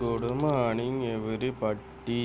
good morning everybody